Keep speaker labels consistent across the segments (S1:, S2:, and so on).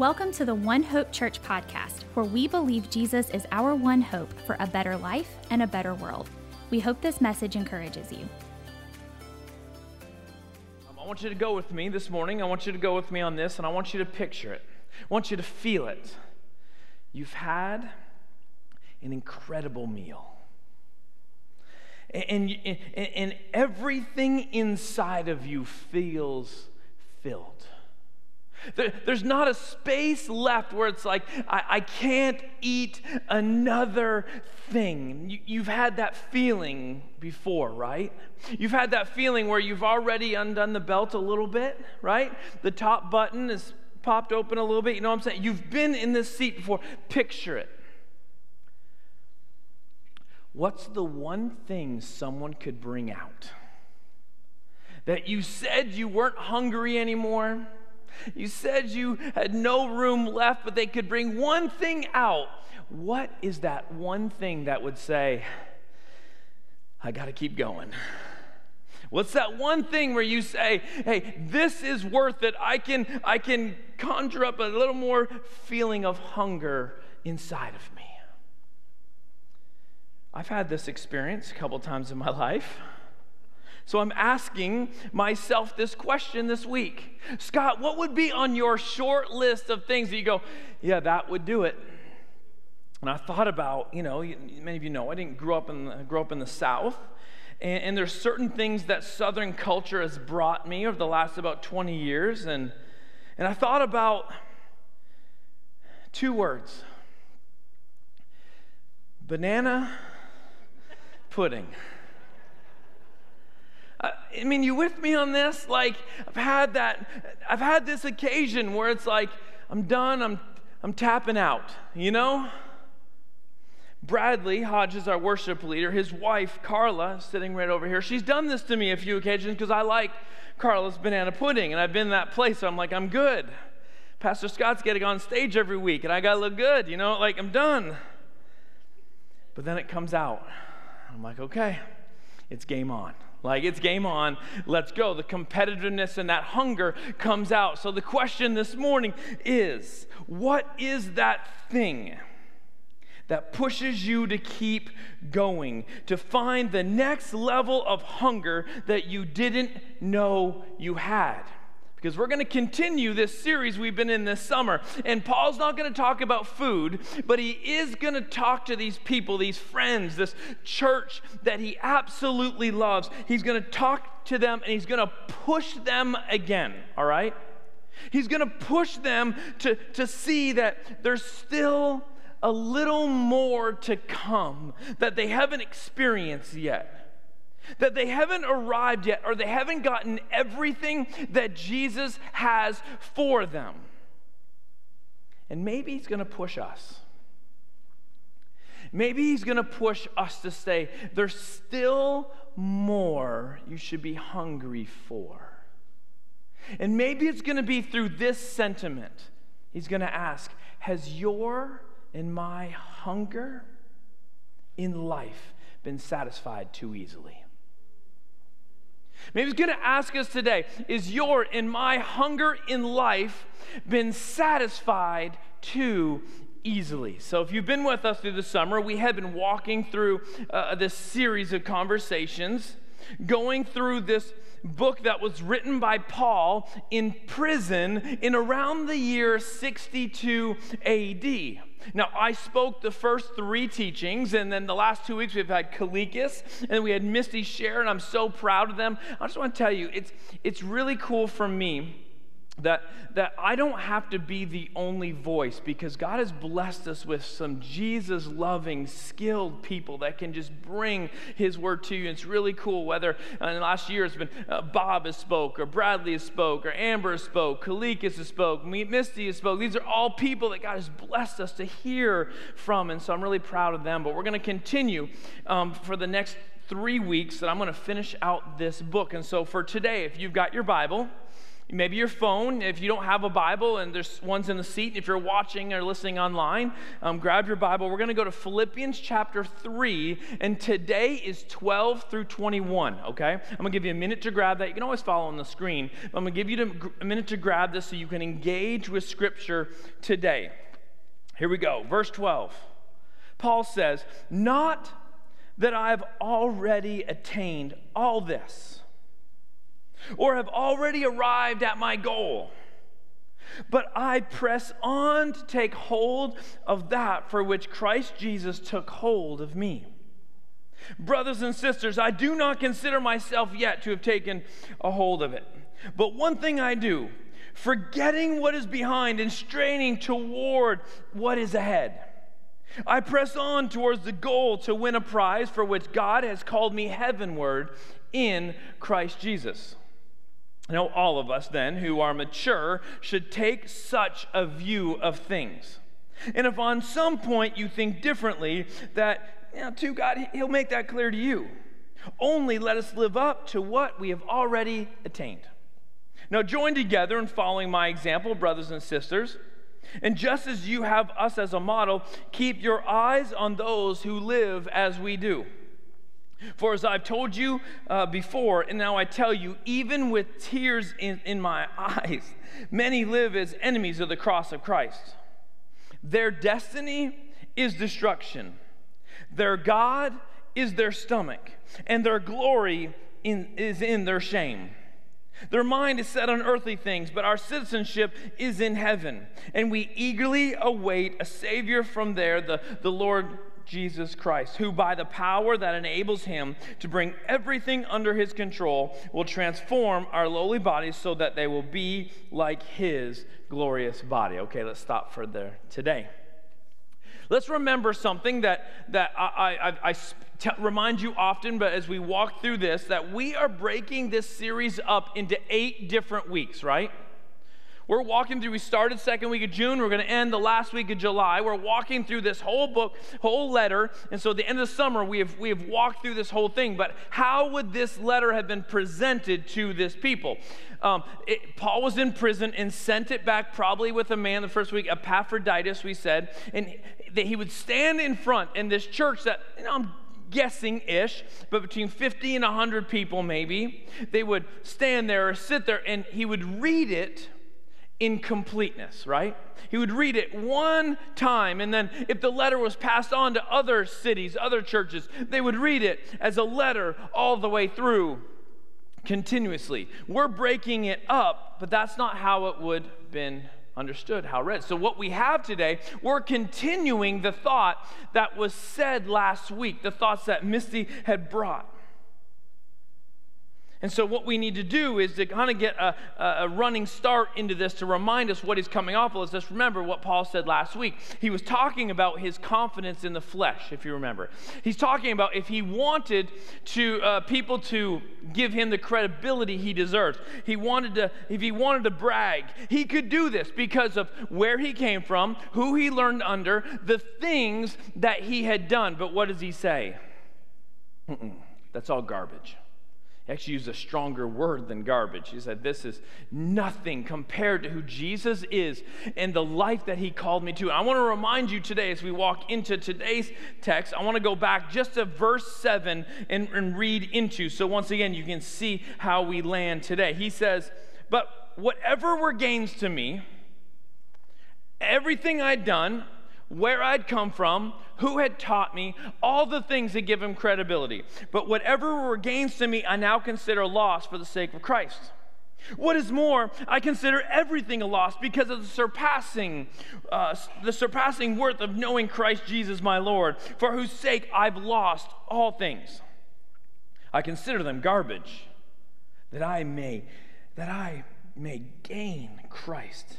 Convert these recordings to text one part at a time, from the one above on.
S1: Welcome to the One Hope Church podcast, where we believe Jesus is our one hope for a better life and a better world. We hope this message encourages you.
S2: Um, I want you to go with me this morning. I want you to go with me on this, and I want you to picture it. I want you to feel it. You've had an incredible meal. And, and, and everything inside of you feels filled. There, there's not a space left where it's like, I, I can't eat another thing. You, you've had that feeling before, right? You've had that feeling where you've already undone the belt a little bit, right? The top button is popped open a little bit. You know what I'm saying? You've been in this seat before. Picture it. What's the one thing someone could bring out? That you said you weren't hungry anymore? You said you had no room left, but they could bring one thing out. What is that one thing that would say, I got to keep going? What's that one thing where you say, "Hey, this is worth it. I can I can conjure up a little more feeling of hunger inside of me." I've had this experience a couple times in my life. So I'm asking myself this question this week Scott, what would be on your short list of things that you go, yeah, that would do it? And I thought about, you know, many of you know, I didn't grow up in the, grow up in the South. And, and there's certain things that Southern culture has brought me over the last about 20 years. And, and I thought about two words banana pudding. Uh, I mean, you with me on this? Like, I've had that, I've had this occasion where it's like, I'm done, I'm, I'm tapping out, you know? Bradley Hodges, our worship leader, his wife, Carla, sitting right over here, she's done this to me a few occasions because I like Carla's banana pudding, and I've been in that place, so I'm like, I'm good. Pastor Scott's getting on stage every week, and I got to look good, you know, like I'm done. But then it comes out. I'm like, okay, it's game on. Like it's game on, let's go. The competitiveness and that hunger comes out. So the question this morning is what is that thing that pushes you to keep going, to find the next level of hunger that you didn't know you had? Because we're going to continue this series we've been in this summer. And Paul's not going to talk about food, but he is going to talk to these people, these friends, this church that he absolutely loves. He's going to talk to them and he's going to push them again, all right? He's going to push them to, to see that there's still a little more to come that they haven't experienced yet that they haven't arrived yet or they haven't gotten everything that Jesus has for them. And maybe he's going to push us. Maybe he's going to push us to say, there's still more you should be hungry for. And maybe it's going to be through this sentiment. He's going to ask, Has your and my hunger in life been satisfied too easily? Maybe he's going to ask us today Is your and my hunger in life been satisfied too easily? So, if you've been with us through the summer, we have been walking through uh, this series of conversations, going through this book that was written by Paul in prison in around the year 62 AD. Now, I spoke the first three teachings, and then the last two weeks we've had Kalikas, and we had Misty share, and I'm so proud of them. I just want to tell you, it's, it's really cool for me that, that I don't have to be the only voice because God has blessed us with some Jesus loving, skilled people that can just bring His word to you. And it's really cool whether uh, in the last year it's been uh, Bob has spoke, or Bradley has spoke, or Amber has spoke, Kalikas has spoke, Misty has spoke. These are all people that God has blessed us to hear from. And so I'm really proud of them. But we're going to continue um, for the next three weeks that I'm going to finish out this book. And so for today, if you've got your Bible, maybe your phone, if you don't have a Bible and there's ones in the seat, if you're watching or listening online, um, grab your Bible. We're going to go to Philippians chapter 3, and today is 12 through 21, okay? I'm going to give you a minute to grab that. You can always follow on the screen, but I'm going to give you a minute to grab this so you can engage with Scripture today. Here we go. Verse 12. Paul says, Not that I've already attained all this or have already arrived at my goal. But I press on to take hold of that for which Christ Jesus took hold of me. Brothers and sisters, I do not consider myself yet to have taken a hold of it. But one thing I do, forgetting what is behind and straining toward what is ahead. I press on towards the goal to win a prize for which God has called me heavenward in Christ Jesus. Now, all of us then who are mature should take such a view of things. And if on some point you think differently, that, you know, to God, He'll make that clear to you. Only let us live up to what we have already attained. Now, join together in following my example, brothers and sisters. And just as you have us as a model, keep your eyes on those who live as we do. For as I've told you uh, before, and now I tell you, even with tears in, in my eyes, many live as enemies of the cross of Christ. Their destiny is destruction, their God is their stomach, and their glory in, is in their shame. Their mind is set on earthly things, but our citizenship is in heaven. And we eagerly await a Savior from there, the, the Lord Jesus Christ, who by the power that enables him to bring everything under his control will transform our lowly bodies so that they will be like his glorious body. Okay, let's stop for there today. Let's remember something that, that I, I, I t- remind you often, but as we walk through this, that we are breaking this series up into eight different weeks, right? We're walking through, we started second week of June, we're going to end the last week of July. We're walking through this whole book, whole letter. And so at the end of the summer, we have, we have walked through this whole thing. But how would this letter have been presented to this people? Um, it, Paul was in prison and sent it back probably with a man the first week, Epaphroditus, we said. And that he would stand in front in this church that, you know, I'm guessing ish, but between 50 and 100 people maybe. They would stand there or sit there and he would read it in completeness, right? He would read it one time, and then if the letter was passed on to other cities, other churches, they would read it as a letter all the way through continuously. We're breaking it up, but that's not how it would have been understood, how read. So, what we have today, we're continuing the thought that was said last week, the thoughts that Misty had brought. And so, what we need to do is to kind of get a, a, running start into this to remind us what he's coming off of. Let's just remember what Paul said last week. He was talking about his confidence in the flesh, if you remember. He's talking about if he wanted to uh, people to give him the credibility he deserves, he wanted to, if he wanted to brag, he could do this because of where he came from, who he learned under, the things that he had done. But what does he say? Mm-mm, that's all garbage actually used a stronger word than garbage. He said, This is nothing compared to who Jesus is and the life that he called me to. I want to remind you today, as we walk into today's text, I want to go back just to verse 7 and, and read into. So, once again, you can see how we land today. He says, But whatever were gains to me, everything I'd done, where I'd come from, who had taught me, all the things that give him credibility. But whatever were gains to me, I now consider loss for the sake of Christ. What is more, I consider everything a loss because of the surpassing, uh, the surpassing worth of knowing Christ Jesus my Lord, for whose sake I've lost all things. I consider them garbage, that I may, that I may gain Christ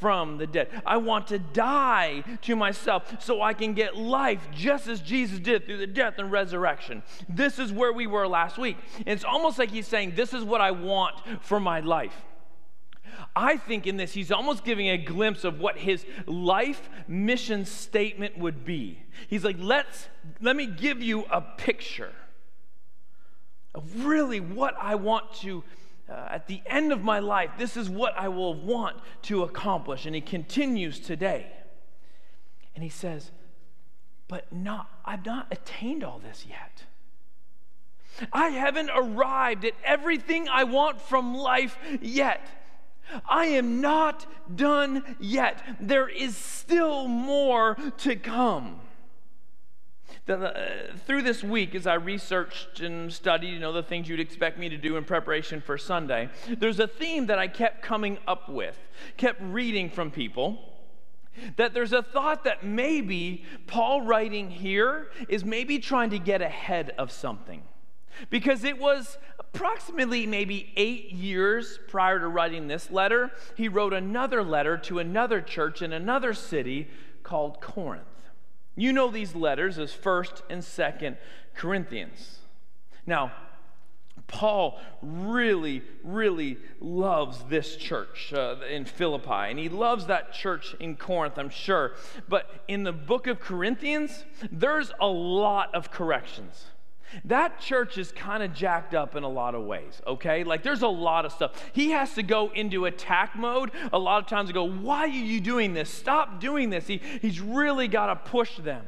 S2: from the dead. I want to die to myself so I can get life just as Jesus did through the death and resurrection. This is where we were last week. And it's almost like he's saying, This is what I want for my life. I think in this, he's almost giving a glimpse of what his life mission statement would be. He's like, let's, let me give you a picture of really what I want to, uh, at the end of my life, this is what I will want to accomplish. And he continues today. And he says, but not, I've not attained all this yet. I haven't arrived at everything I want from life yet. I am not done yet. There is still more to come. Uh, through this week, as I researched and studied, you know, the things you'd expect me to do in preparation for Sunday, there's a theme that I kept coming up with, kept reading from people. That there's a thought that maybe Paul writing here is maybe trying to get ahead of something. Because it was approximately maybe eight years prior to writing this letter, he wrote another letter to another church in another city called Corinth. You know these letters as 1st and 2nd Corinthians. Now, Paul really, really loves this church uh, in Philippi, and he loves that church in Corinth, I'm sure. But in the book of Corinthians, there's a lot of corrections. That church is kind of jacked up in a lot of ways, okay? Like there's a lot of stuff. He has to go into attack mode a lot of times and go, Why are you doing this? Stop doing this. He, he's really got to push them.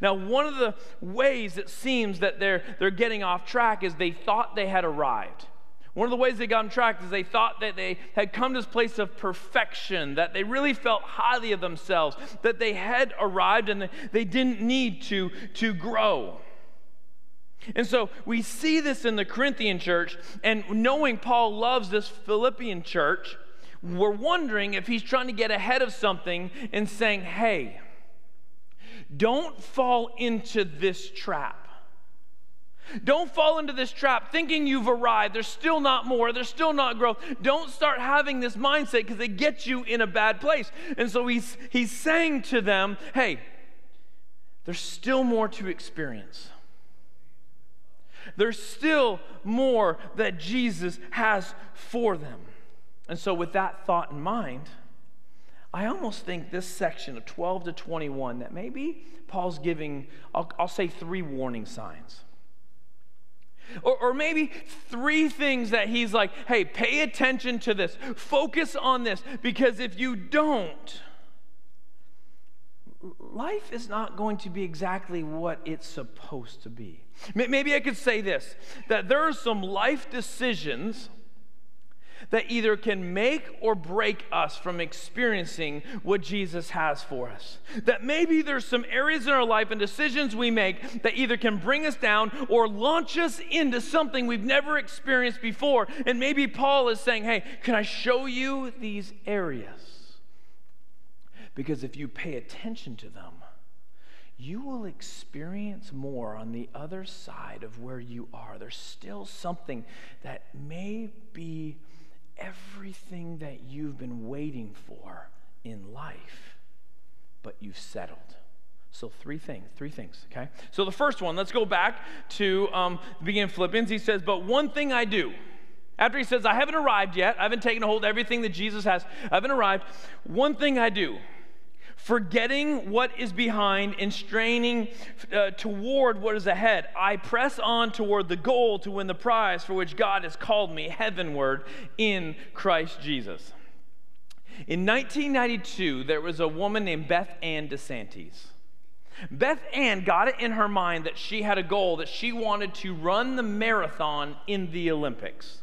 S2: Now, one of the ways it seems that they're, they're getting off track is they thought they had arrived. One of the ways they got on track is they thought that they had come to this place of perfection, that they really felt highly of themselves, that they had arrived and they didn't need to, to grow. And so we see this in the Corinthian church, and knowing Paul loves this Philippian church, we're wondering if he's trying to get ahead of something and saying, hey, don't fall into this trap. Don't fall into this trap thinking you've arrived. There's still not more. There's still not growth. Don't start having this mindset because it gets you in a bad place. And so he's, he's saying to them, hey, there's still more to experience. There's still more that Jesus has for them. And so, with that thought in mind, I almost think this section of 12 to 21 that maybe Paul's giving, I'll, I'll say three warning signs. Or, or, maybe three things that he's like, hey, pay attention to this, focus on this, because if you don't, life is not going to be exactly what it's supposed to be. Maybe I could say this that there are some life decisions that either can make or break us from experiencing what Jesus has for us. That maybe there's some areas in our life and decisions we make that either can bring us down or launch us into something we've never experienced before. And maybe Paul is saying, Hey, can I show you these areas? Because if you pay attention to them, you will experience more on the other side of where you are. There's still something that may be everything that you've been waiting for in life, but you've settled. So, three things, three things, okay? So, the first one, let's go back to um, the beginning of Philippians. He says, But one thing I do. After he says, I haven't arrived yet, I haven't taken a hold of everything that Jesus has, I haven't arrived. One thing I do forgetting what is behind and straining uh, toward what is ahead. I press on toward the goal to win the prize for which God has called me heavenward in Christ Jesus. In 1992, there was a woman named Beth Ann DeCiantis. Beth Ann got it in her mind that she had a goal that she wanted to run the marathon in the Olympics.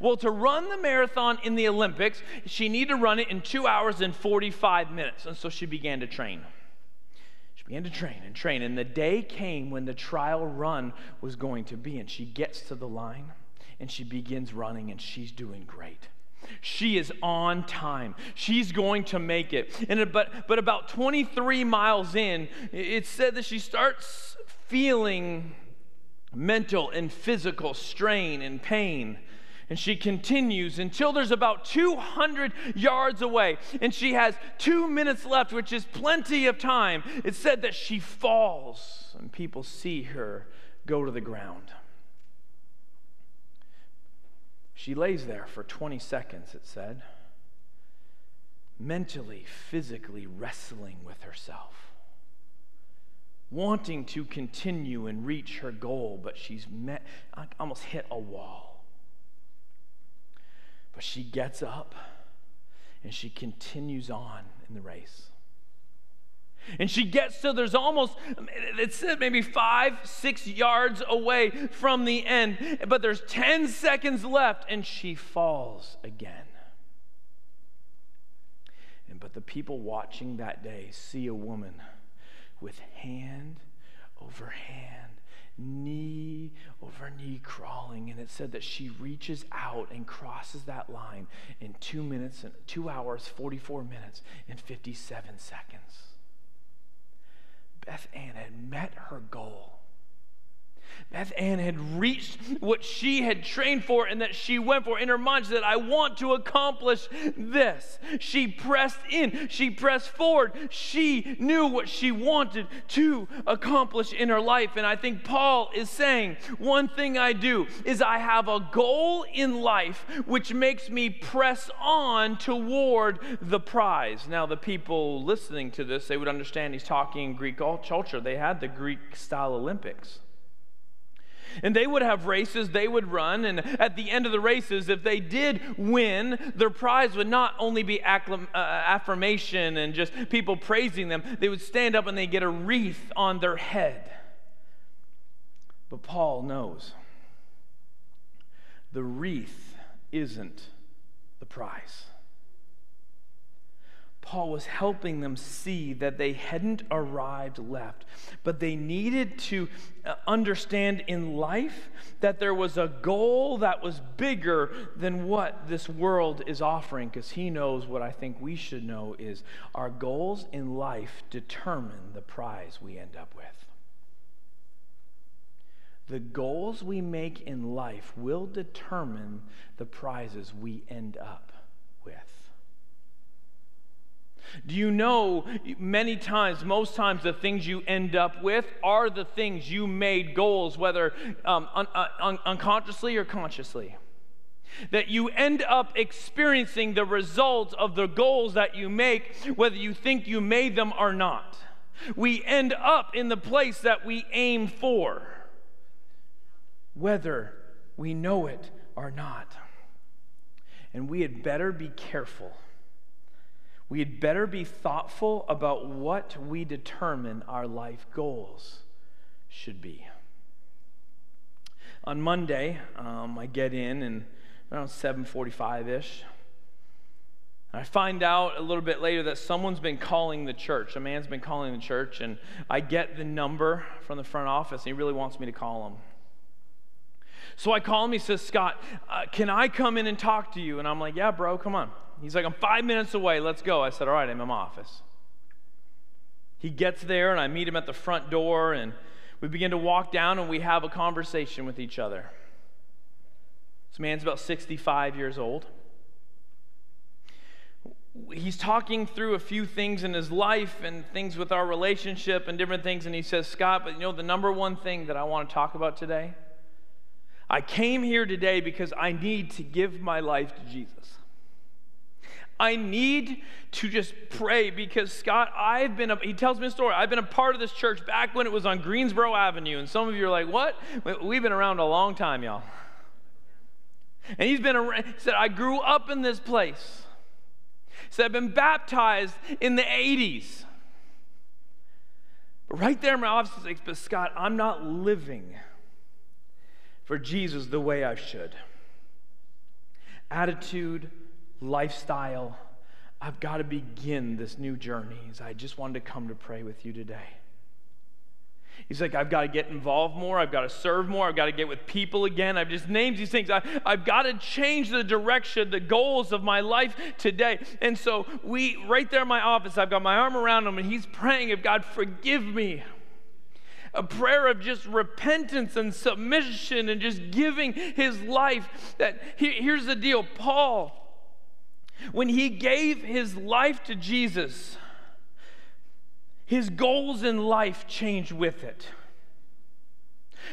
S2: Well, to run the marathon in the Olympics, she needed to run it in two hours and 45 minutes. And so she began to train. She began to train and train. And the day came when the trial run was going to be. And she gets to the line and she begins running and she's doing great. She is on time. She's going to make it. And uh, but but about 23 miles in, it said that she starts feeling mental and physical strain and pain. And she continues until there's about 200 yards away, and she has two minutes left, which is plenty of time. It said that she falls, and people see her go to the ground. She lays there for 20 seconds, it said, mentally, physically wrestling with herself, wanting to continue and reach her goal, but she's met, almost hit a wall. But she gets up and she continues on in the race. And she gets to there's almost, it's maybe five, six yards away from the end, but there's 10 seconds left, and she falls again. And but the people watching that day see a woman with hand over hand, knee over knee crawling. And it said that she reaches out and crosses that line in two minutes and two hours, 44 minutes, and 57 seconds. Beth Ann had met her goal. Beth Ann had reached what she had trained for and that she went for. In her mind, she said, I want to accomplish this. She pressed in, she pressed forward. She knew what she wanted to accomplish in her life. And I think Paul is saying, One thing I do is I have a goal in life which makes me press on toward the prize. Now, the people listening to this, they would understand he's talking Greek culture. They had the Greek style Olympics. And they would have races they would run. And at the end of the races, if they did win, their prize would not only be uh, affirmation and just people praising them, they would stand up and they get a wreath on their head. But Paul knows the wreath isn't the prize. Paul was helping them see that they hadn't arrived left, but they needed to uh, understand in life that there was a goal that was bigger than what this world is offering, because he knows what I think we should know is our goals in life determine the prize we end up with. The goals we make in life will determine the prizes we end up with. Do you know many times, most times, the things you end up with are the things you made goals, whether um, un- uh, un- unconsciously or consciously? That you end up experiencing the results of the goals that you make, whether you think you made them or not. We end up in the place that we aim for, whether we know it or not. And we had better be careful we had better be thoughtful about what we determine our life goals should be. On Monday, um, I get in and around 7:45 ish. I find out a little bit later that someone's been calling the church. A man's been calling the church, and I get the number from the front office, and he really wants me to call him. So I call him. He says, Scott, uh, can I come in and talk to you? And I'm like, Yeah, bro, come on. He's like, I'm five minutes away. Let's go. I said, All right, I'm in my office. He gets there, and I meet him at the front door, and we begin to walk down, and we have a conversation with each other. This man's about 65 years old. He's talking through a few things in his life and things with our relationship and different things, and he says, Scott, but you know, the number one thing that I want to talk about today? I came here today because I need to give my life to Jesus. I need to just pray because Scott, I've been, a, he tells me a story. I've been a part of this church back when it was on Greensboro Avenue. And some of you are like, what? We've been around a long time, y'all. And he's been, around, he said, I grew up in this place. He said, I've been baptized in the 80s. But right there my office, he's like, but Scott, I'm not living for Jesus the way I should. Attitude, lifestyle. I've got to begin this new journey. So I just wanted to come to pray with you today. He's like, I've got to get involved more. I've got to serve more. I've got to get with people again. I've just named these things. I, have got to change the direction, the goals of my life today. And so, we, right there in my office, I've got my arm around him and he's praying, if God, forgive me. A prayer of just repentance and submission and just giving his life. That here's the deal Paul, when he gave his life to Jesus, his goals in life changed with it,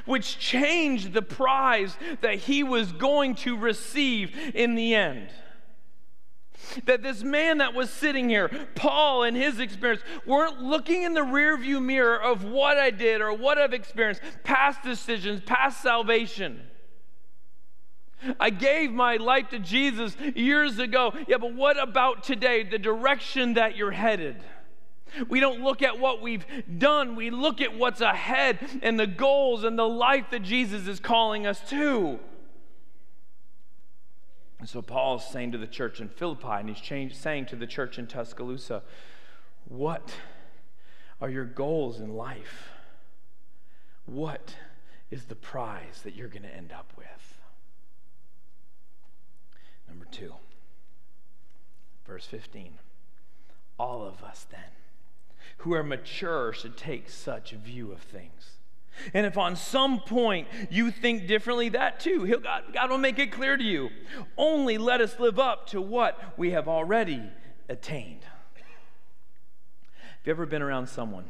S2: which changed the prize that he was going to receive in the end. That this man that was sitting here, Paul and his experience, weren't looking in the rearview mirror of what I did or what I've experienced, past decisions, past salvation. I gave my life to Jesus years ago. Yeah, but what about today? The direction that you're headed. We don't look at what we've done, we look at what's ahead and the goals and the life that Jesus is calling us to. And so Paul's saying to the church in Philippi, and he's changed, saying to the church in Tuscaloosa, What are your goals in life? What is the prize that you're going to end up with? Number two, verse 15. All of us then who are mature should take such view of things. And if on some point you think differently, that too, He'll, God, God will make it clear to you. Only let us live up to what we have already attained. Have you ever been around someone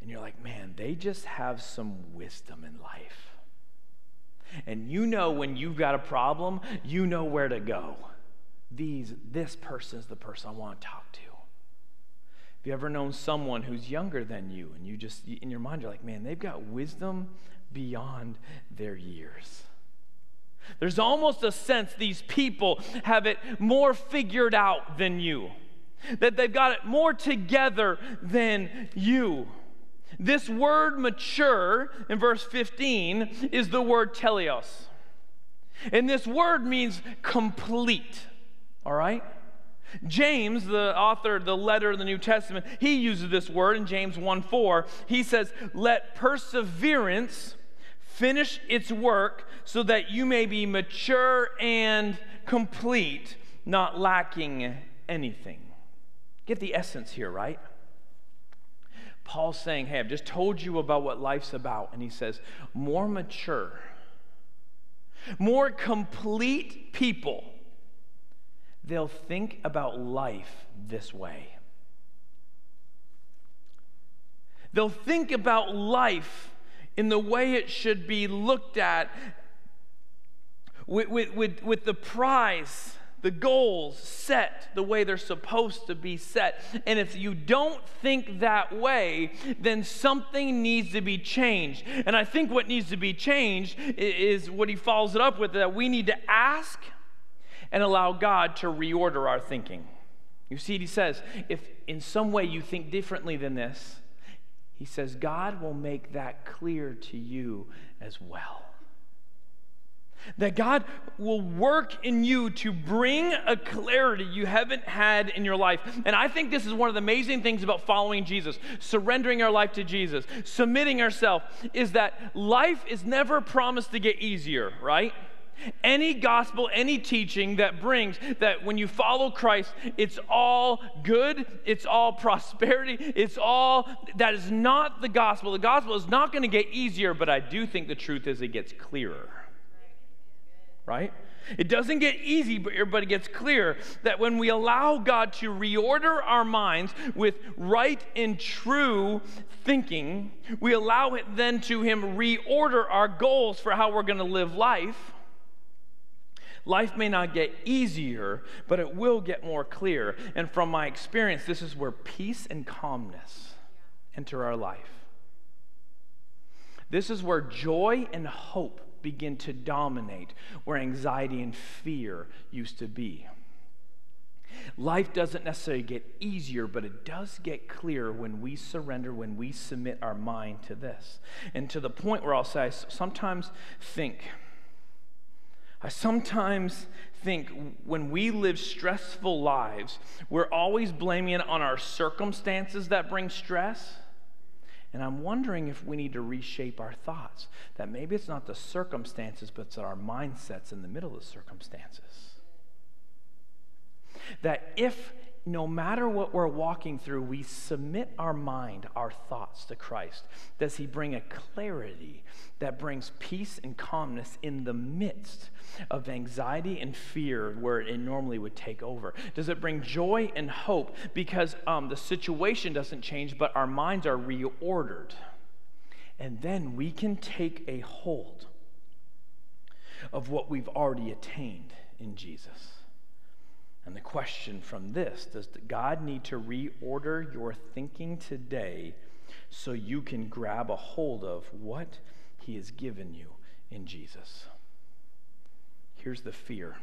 S2: and you're like, man, they just have some wisdom in life? And you know when you've got a problem, you know where to go. These, this person is the person I want to talk to Have you ever known someone who's younger than you and you just, in your mind, you're like, man, they've got wisdom beyond their years? There's almost a sense these people have it more figured out than you, that they've got it more together than you. This word mature in verse 15 is the word teleos. And this word means complete, all right? James, the author the letter of the New Testament, he uses this word in James 1 4. He says, Let perseverance finish its work so that you may be mature and complete, not lacking anything. Get the essence here, right? Paul's saying, Hey, I've just told you about what life's about. And he says, More mature, more complete people they'll think about life this way. They'll think about life in the way it should be looked at with, with, with, with, the prize, the goals set the way they're supposed to be set. And if you don't think that way, then something needs to be changed. And I think what needs to be changed is what he follows it up with that we need to ask and allow God to reorder our thinking. You see, he says, if in some way you think differently than this, he says, God will make that clear to you as well. That God will work in you to bring a clarity you haven't had in your life. And I think this is one of the amazing things about following Jesus, surrendering our life to Jesus, submitting ourselves, is that life is never promised to get easier, right? Any gospel, any teaching that brings that when you follow Christ, it's all good, it's all prosperity, it's all that is not the gospel. The gospel is not going to get easier, but I do think the truth is it gets clearer. Right? It doesn't get easy, er, but it gets clear that when we allow God to reorder our minds with right and true thinking, we allow it then to Him reorder our goals for how we're going to live life Life may not get easier, but it will get more clear. And from my experience, this is where peace and calmness enter our life. This is where joy and hope begin to dominate, where anxiety and fear used to be. Life doesn't necessarily get easier, but it does get clearer when we surrender, when we submit our mind to this. And to the point where I'll say, I sometimes think, I sometimes think when we live stressful lives, we're always blaming it on our circumstances that bring stress. And I'm wondering if we need to reshape our thoughts. That maybe it's not the circumstances, but it's our mindsets in the middle of the circumstances. That if no matter what we're walking through, we submit our mind, our thoughts to Christ. Does He bring a clarity that brings peace and calmness in the midst of anxiety and fear where it normally would take over? Does it bring joy and hope because um, the situation doesn't change, but our minds are reordered? And then we can take a hold of what we've already attained in Jesus. Question from this does God need to reorder your thinking today so you can grab a hold of what He has given you in Jesus? Here's the fear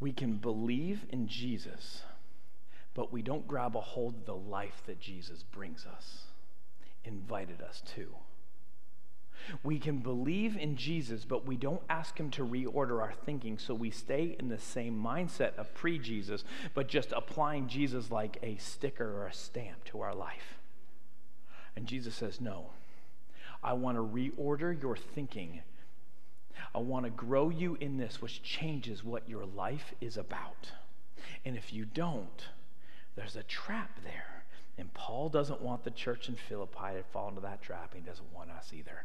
S2: we can believe in Jesus, but we don't grab a hold of the life that Jesus brings us, invited us to. We can believe in Jesus, but we don't ask Him to reorder our thinking, so we stay in the same mindset of pre Jesus, but just applying Jesus like a sticker or a stamp to our life. And Jesus says, No, I want to reorder your thinking. I want to grow you in this, which changes what your life is about. And if you don't, there's a trap there. And Paul doesn't want the church in Philippi to fall into that trap. He doesn't want us either.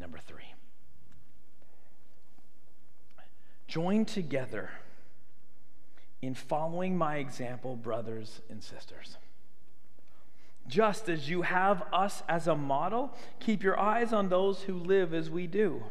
S2: Number three, join together in following my example, brothers and sisters. Just as you have us as a model, keep your eyes on those who live as we do.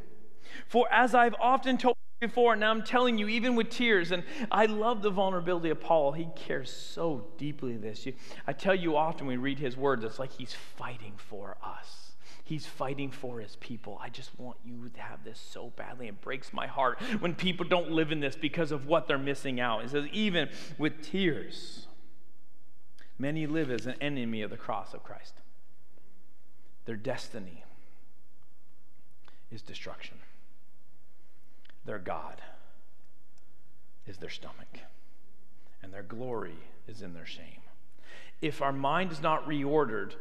S2: For as I've often told you before, now I'm telling you, even with tears, and I love the vulnerability of Paul. He cares so deeply this. You, I tell you often we read his words, it's like he's fighting for us. He's fighting for his people. I just want you to have this so badly. It breaks my heart when people don't live in this because of what they're missing out. It says, even with tears, many live as an enemy of the cross of Christ. Their destiny is destruction, their God is their stomach, and their glory is in their shame. If our mind is not reordered,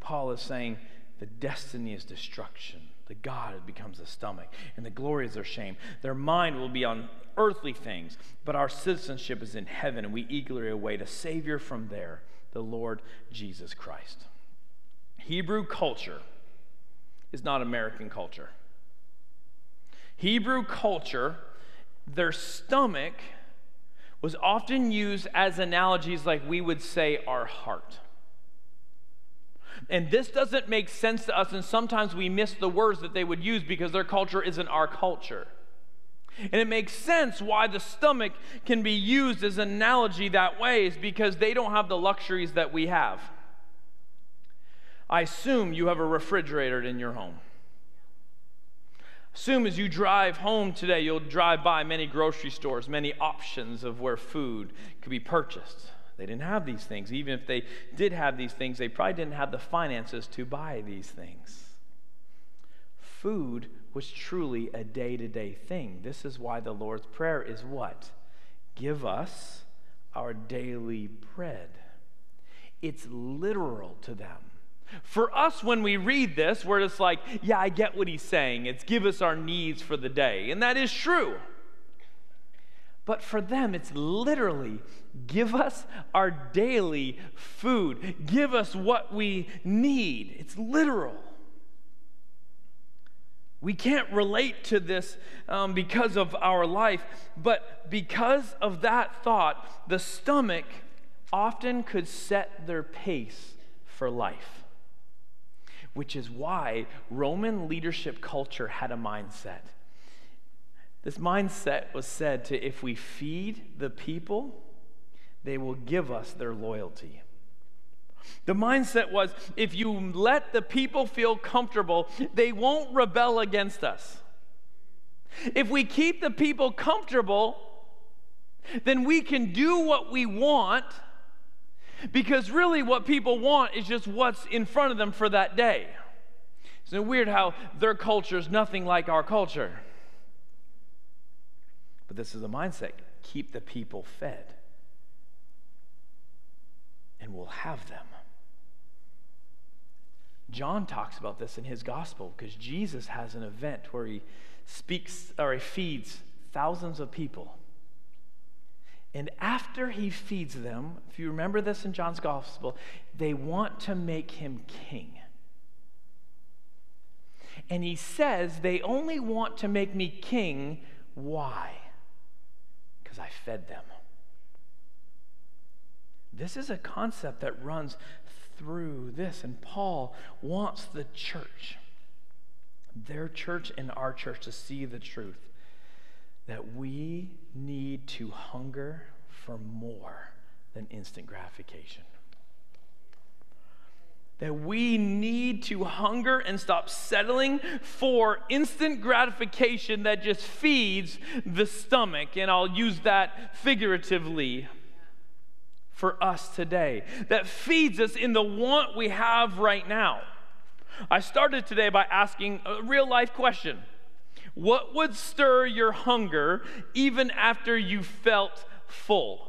S2: Paul is saying, the destiny is destruction. The God becomes the stomach, and the glory is their shame. Their mind will be on earthly things, but our citizenship is in heaven, and we eagerly await a Savior from there, the Lord Jesus Christ. Hebrew culture is not American culture. Hebrew culture, their stomach was often used as analogies like we would say our heart. And this doesn't make sense to us, and sometimes we miss the words that they would use because their culture isn't our culture. And it makes sense why the stomach can be used as an analogy that way, is because they don't have the luxuries that we have. I assume you have a refrigerator in your home. Assume as you drive home today, you'll drive by many grocery stores, many options of where food could be purchased. They didn't have these things. Even if they did have these things, they probably didn't have the finances to buy these things. Food was truly a day to day thing. This is why the Lord's Prayer is what? Give us our daily bread. It's literal to them. For us, when we read this, we're just like, yeah, I get what he's saying. It's give us our needs for the day. And that is true. But for them, it's literally give us our daily food, give us what we need. It's literal. We can't relate to this um, because of our life, but because of that thought, the stomach often could set their pace for life, which is why Roman leadership culture had a mindset this mindset was said to if we feed the people, they will give us their loyalty. The mindset was if you let the people feel comfortable, they won't rebel against us. If we keep the people comfortable, then we can do what we want because really what people want is just what's in front of them for that day. Isn't it weird how their culture is nothing like our culture? But this is a mindset keep the people fed, and we'll have them. John talks about this in his gospel because Jesus has an event where he speaks or he feeds thousands of people. And after he feeds them, if you remember this in John's gospel, they want to make him king. And he says, they only want to make me king. Why? Fed them. This is a concept that runs through this. And Paul wants the church, their church and our church, to see the truth that we need to hunger for more than instant gratification. That we need to hunger and stop settling for instant gratification that just feeds the stomach. And I'll use that figuratively for us today, that feeds us in the want we have right now. I started today by asking a real life question What would stir your hunger even after you felt full?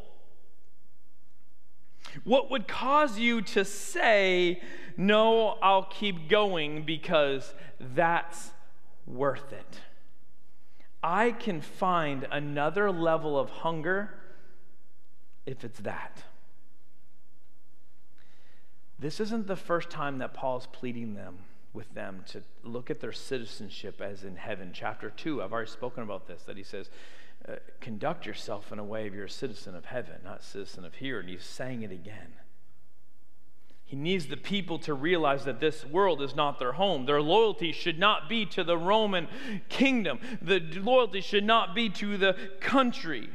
S2: What would cause you to say, No, I'll keep going because that's worth it? I can find another level of hunger if it's that. This isn't the first time that Paul's pleading them with them to look at their citizenship as in heaven. Chapter 2, I've already spoken about this, that he says, uh, conduct yourself in a way of you're a citizen of heaven, not citizen of here. And he's saying it again. He needs the people to realize that this world is not their home. Their loyalty should not be to the Roman kingdom. The loyalty should not be to the country.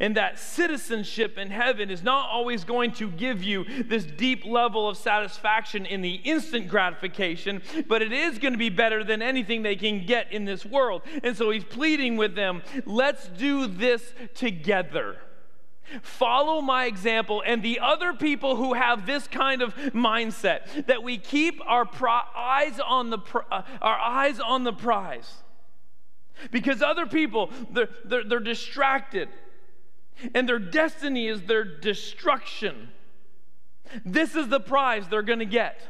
S2: And that citizenship in heaven is not always going to give you this deep level of satisfaction in the instant gratification, but it is going to be better than anything they can get in this world. And so he's pleading with them let's do this together. Follow my example and the other people who have this kind of mindset that we keep our eyes on the uh, our eyes on the prize. Because other people they're, they're, they're distracted and their destiny is their destruction. This is the prize they're going to get.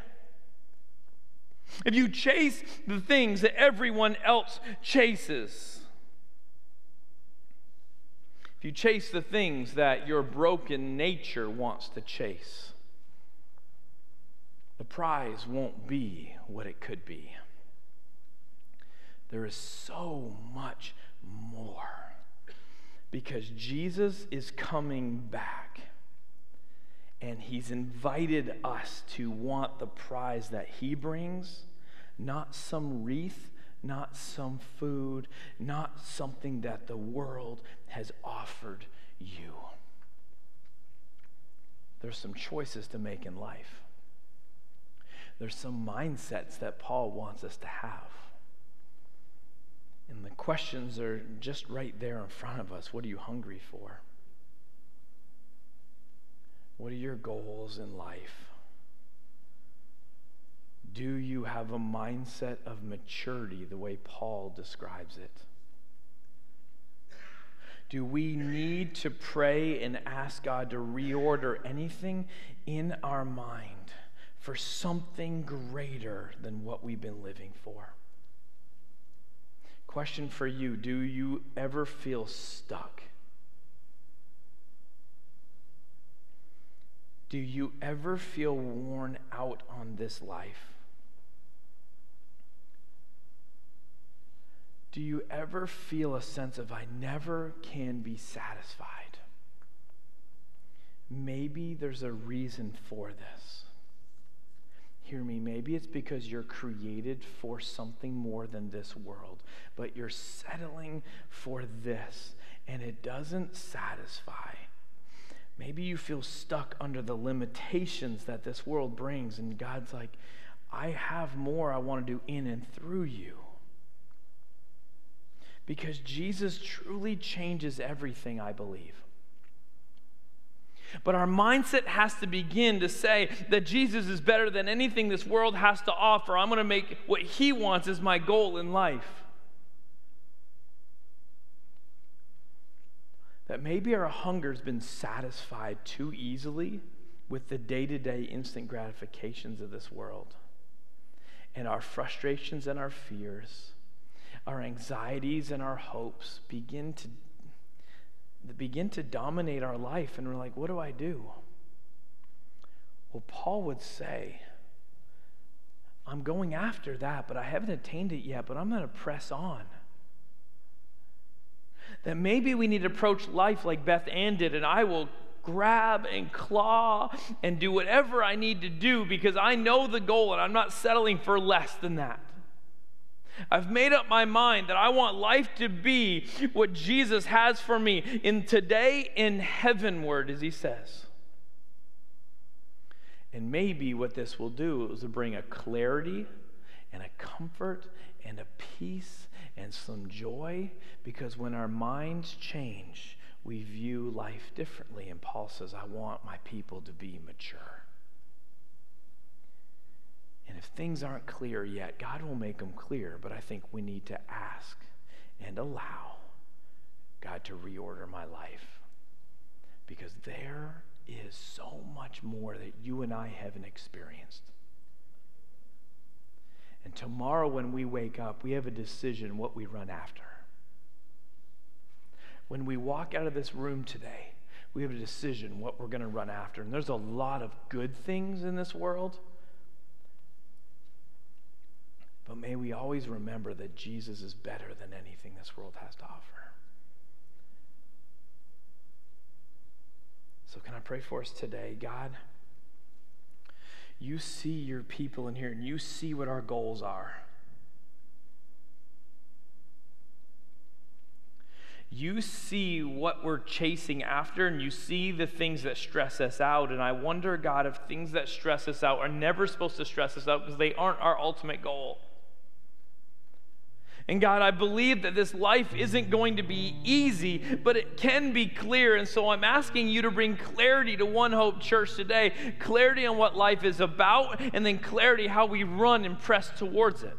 S2: If you chase the things that everyone else chases, if you chase the things that your broken nature wants to chase, the prize won't be what it could be. There is so much more because Jesus is coming back. And he's invited us to want the prize that he brings, not some wreath, not some food, not something that the world has offered you. There's some choices to make in life. There's some mindsets that Paul wants us to have. And the questions are just right there in front of us. What are you hungry for? What are your goals in life? Do you have a mindset of maturity the way Paul describes it? Do we need to pray and ask God to reorder anything in our mind for something greater than what we've been living for? Question for you Do you ever feel stuck? Do you ever feel worn out on this life? Do you ever feel a sense of, I never can be satisfied? Maybe there's a reason for this hear me, maybe it's because you're created for something more than this world, but you're settling for this and it doesn't satisfy. Maybe you feel stuck under the limitations that this world brings, and God's like, I have more I want to do in and through you. Because Jesus truly changes everything, I believe. But our mindset has to begin to say that Jesus is better than anything this world has to offer. I'm going to make what he wants as my goal in life. That maybe our hunger's been satisfied too easily with the day to day instant gratifications of this world. and our frustrations and our fears, our anxieties and our hopes begin to begin to dominate our life and we're like, what do I do? Well, Paul would say, I'm going after that, but I haven't attained it yet, but I'm going to press on. That maybe we need to approach life like Beth Ann did, and I will grab and claw and do whatever I need to do because I know the goal and I'm not settling for less than that. I've made up my mind that I want life to be what Jesus has for me in today in heavenward, as he says. And maybe what this will do is to bring a clarity and a comfort and a peace and some joy because when our minds change, we view life differently. And Paul says, I want my people to be mature. And if things aren't clear yet, God will make them clear, but I think we need to ask and allow God to reorder my life because there is so much more that you and I haven't experienced. And tomorrow, when we wake up, we have a decision what we run after. When we walk out of this room today, we have a decision what we're going to run after. And there's a lot of good things in this world. But may we always remember that Jesus is better than anything this world has to offer. So, can I pray for us today? God, you see your people in here and you see what our goals are. You see what we're chasing after, and you see the things that stress us out. And I wonder, God, if things that stress us out are never supposed to stress us out because they aren't our ultimate goal. And God, I believe that this life isn't going to be easy, but it can be clear. And so I'm asking you to bring clarity to One Hope Church today clarity on what life is about, and then clarity how we run and press towards it.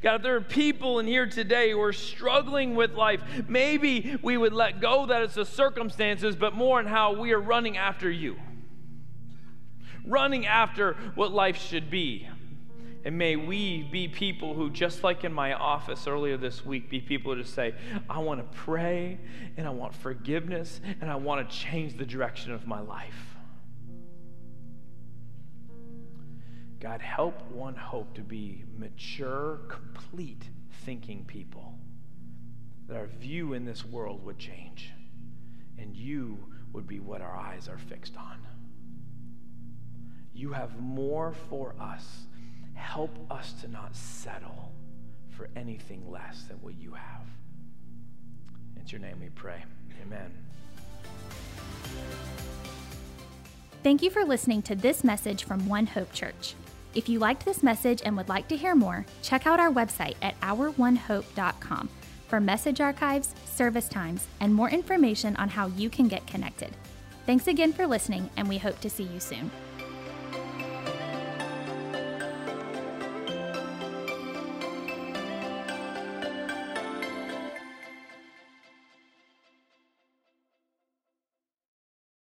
S2: God, if there are people in here today who are struggling with life, maybe we would let go that it's the circumstances, but more in how we are running after you. Running after what life should be. And may we be people who, just like in my office earlier this week, be people who just say, I want to pray and I want forgiveness and I want to change the direction of my life. God, help one hope to be mature, complete thinking people. That our view in this world would change and you would be what our eyes are fixed on. You have more for us Help us to not settle for anything less than what you have. It's your name we pray. Amen.
S1: Thank you for listening to this message from One Hope Church. If you liked this message and would like to hear more, check out our website at ouronehope.com for message archives, service times, and more information on how you can get connected. Thanks again for listening, and we hope to see you soon.